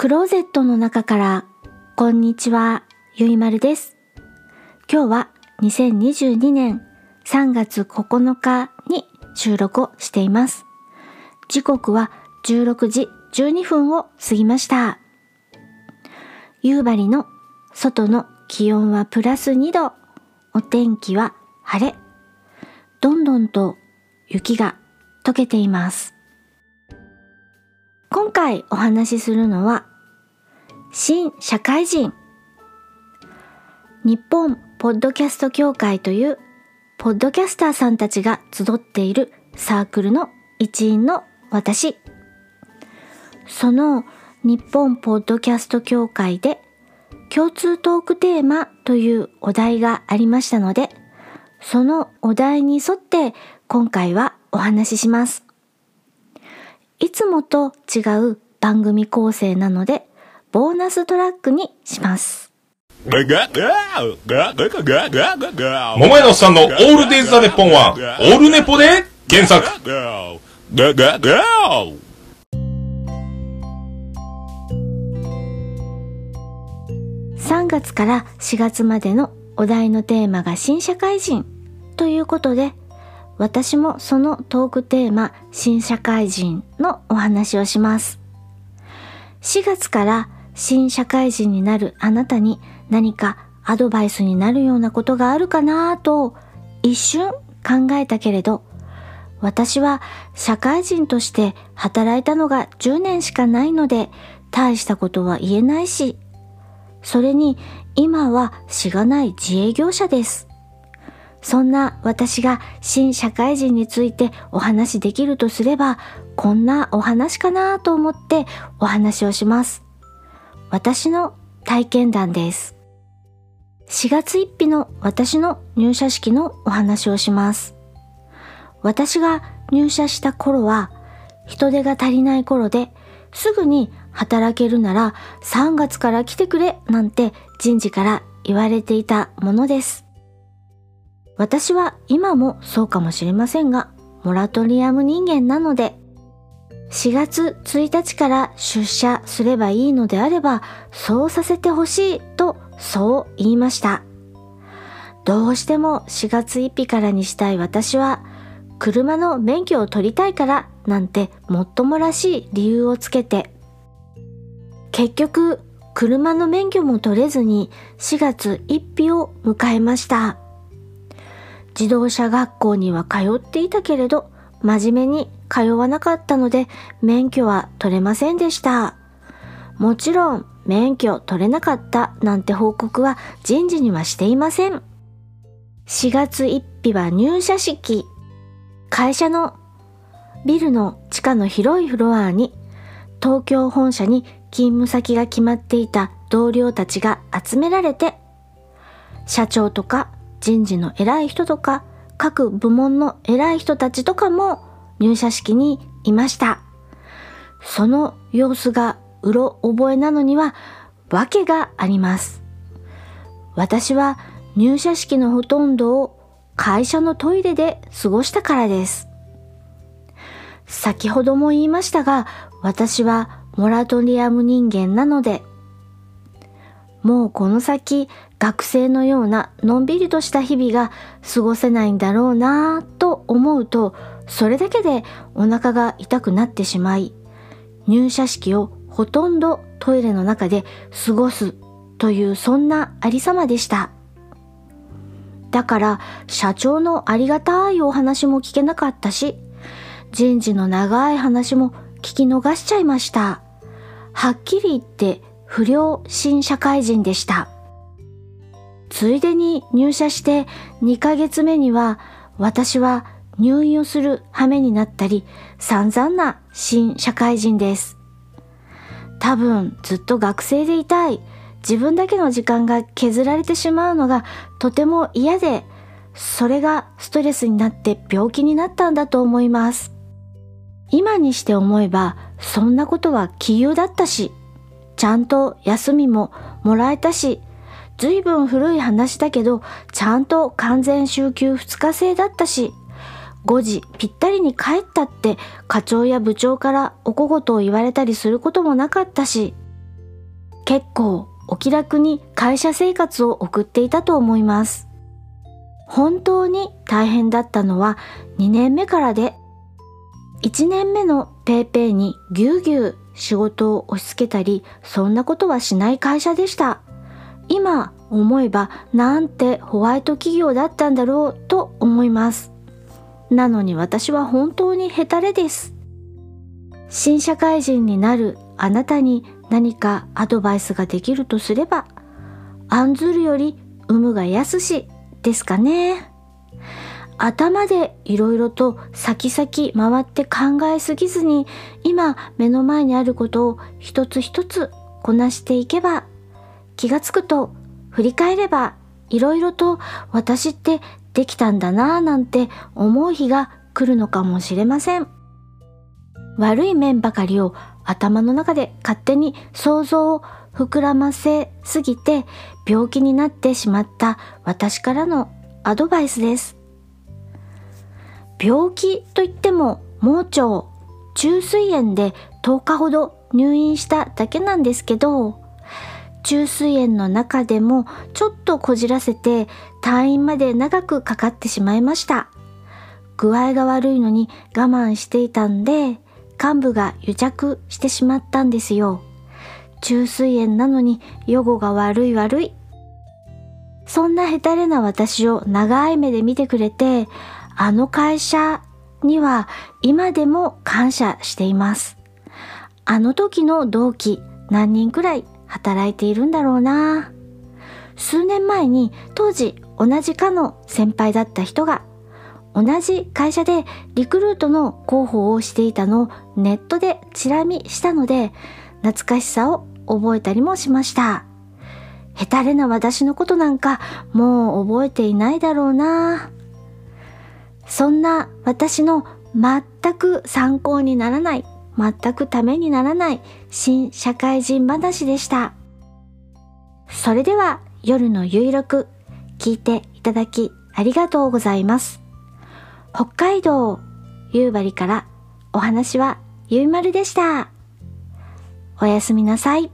クローゼットの中から、こんにちは、ゆいまるです。今日は2022年3月9日に収録をしています。時刻は16時12分を過ぎました。夕張の外の気温はプラス2度、お天気は晴れ。どんどんと雪が溶けています。今回お話しするのは、新社会人。日本ポッドキャスト協会という、ポッドキャスターさんたちが集っているサークルの一員の私。その日本ポッドキャスト協会で共通トークテーマというお題がありましたので、そのお題に沿って今回はお話しします。いつもと違う番組構成なので、ボーナストラックにします。桃屋のさんのオールデイズ・ザ・ネッポンは、オールネポで検索。3月から4月までのお題のテーマが新社会人ということで、私もそのトークテーマ新社会人のお話をします。4月から新社会人になるあなたに何かアドバイスになるようなことがあるかなと一瞬考えたけれど、私は社会人として働いたのが10年しかないので大したことは言えないし、それに今はしがない自営業者です。そんな私が新社会人についてお話しできるとすれば、こんなお話かなと思ってお話をします。私の体験談です。4月1日の私の入社式のお話をします。私が入社した頃は人手が足りない頃ですぐに働けるなら3月から来てくれなんて人事から言われていたものです。私は今もそうかもしれませんが、モラトリアム人間なので、4月1日から出社すればいいのであれば、そうさせてほしいとそう言いました。どうしても4月1日からにしたい私は、車の免許を取りたいからなんてもっともらしい理由をつけて、結局車の免許も取れずに4月1日を迎えました。自動車学校には通っていたけれど、真面目に通わなかったので免許は取れませんでした。もちろん免許取れなかったなんて報告は人事にはしていません。4月1日は入社式。会社のビルの地下の広いフロアに東京本社に勤務先が決まっていた同僚たちが集められて社長とか人事の偉い人とか各部門の偉い人たちとかも入社式にいました。その様子がうろ覚えなのには訳があります。私は入社式のほとんどを会社のトイレで過ごしたからです。先ほども言いましたが、私はモラトリアム人間なので、もうこの先学生のようなのんびりとした日々が過ごせないんだろうなぁと思うと、それだけでお腹が痛くなってしまい、入社式をほとんどトイレの中で過ごすというそんなありさまでした。だから社長のありがたいお話も聞けなかったし、人事の長い話も聞き逃しちゃいました。はっきり言って不良新社会人でした。ついでに入社して2ヶ月目には私は入院をする羽目になったり散々な新社会人です。多分ずっと学生でいたい。自分だけの時間が削られてしまうのがとても嫌で、それがストレスになって病気になったんだと思います。今にして思えば、そんなことは杞憂だったし、ちゃんと休みももらえたし、ずいぶん古い話だけど、ちゃんと完全週休2日制だったし、5時ぴったりに帰ったって課長や部長からお小言を言われたりすることもなかったし、結構お気楽に会社生活を送っていたと思います。本当に大変だったのは2年目からで、1年目のペイペイにぎゅうぎゅう仕事を押し付けたり、そんなことはしない会社でした。今思えばなんてホワイト企業だったんだろうと思います。なのに私は本当にヘタレです。新社会人になるあなたに何かアドバイスができるとすれば、案ずるより有無が安しですかね。頭でいろいろと先々回って考えすぎずに今目の前にあることを一つ一つこなしていけば気がつくと振り返ればいろいろと私ってできたんだなぁなんて思う日が来るのかもしれません。悪い面ばかりを頭の中で勝手に想像を膨らませすぎて病気になってしまった私からのアドバイスです。病気といっても盲腸、虫垂炎で10日ほど入院しただけなんですけど、虫垂炎の中でもちょっとこじらせて退院まで長くかかってしまいました。具合が悪いのに我慢していたんで、幹部が癒着してしまったんですよ。虫垂炎なのに予後が悪い悪い。そんなヘタレな私を長い目で見てくれて、あの会社には今でも感謝しています。あの時の同期何人くらい働いているんだろうな。数年前に当時同じ課の先輩だった人が同じ会社でリクルートの広報をしていたのをネットでチラ見したので懐かしさを覚えたりもしました。ヘタレな私のことなんかもう覚えていないだろうな。そんな私の全く参考にならない、全くためにならない新社会人話でした。それでは夜のゆいろく聞いていただきありがとうございます。北海道夕張からお話はゆいまるでした。おやすみなさい。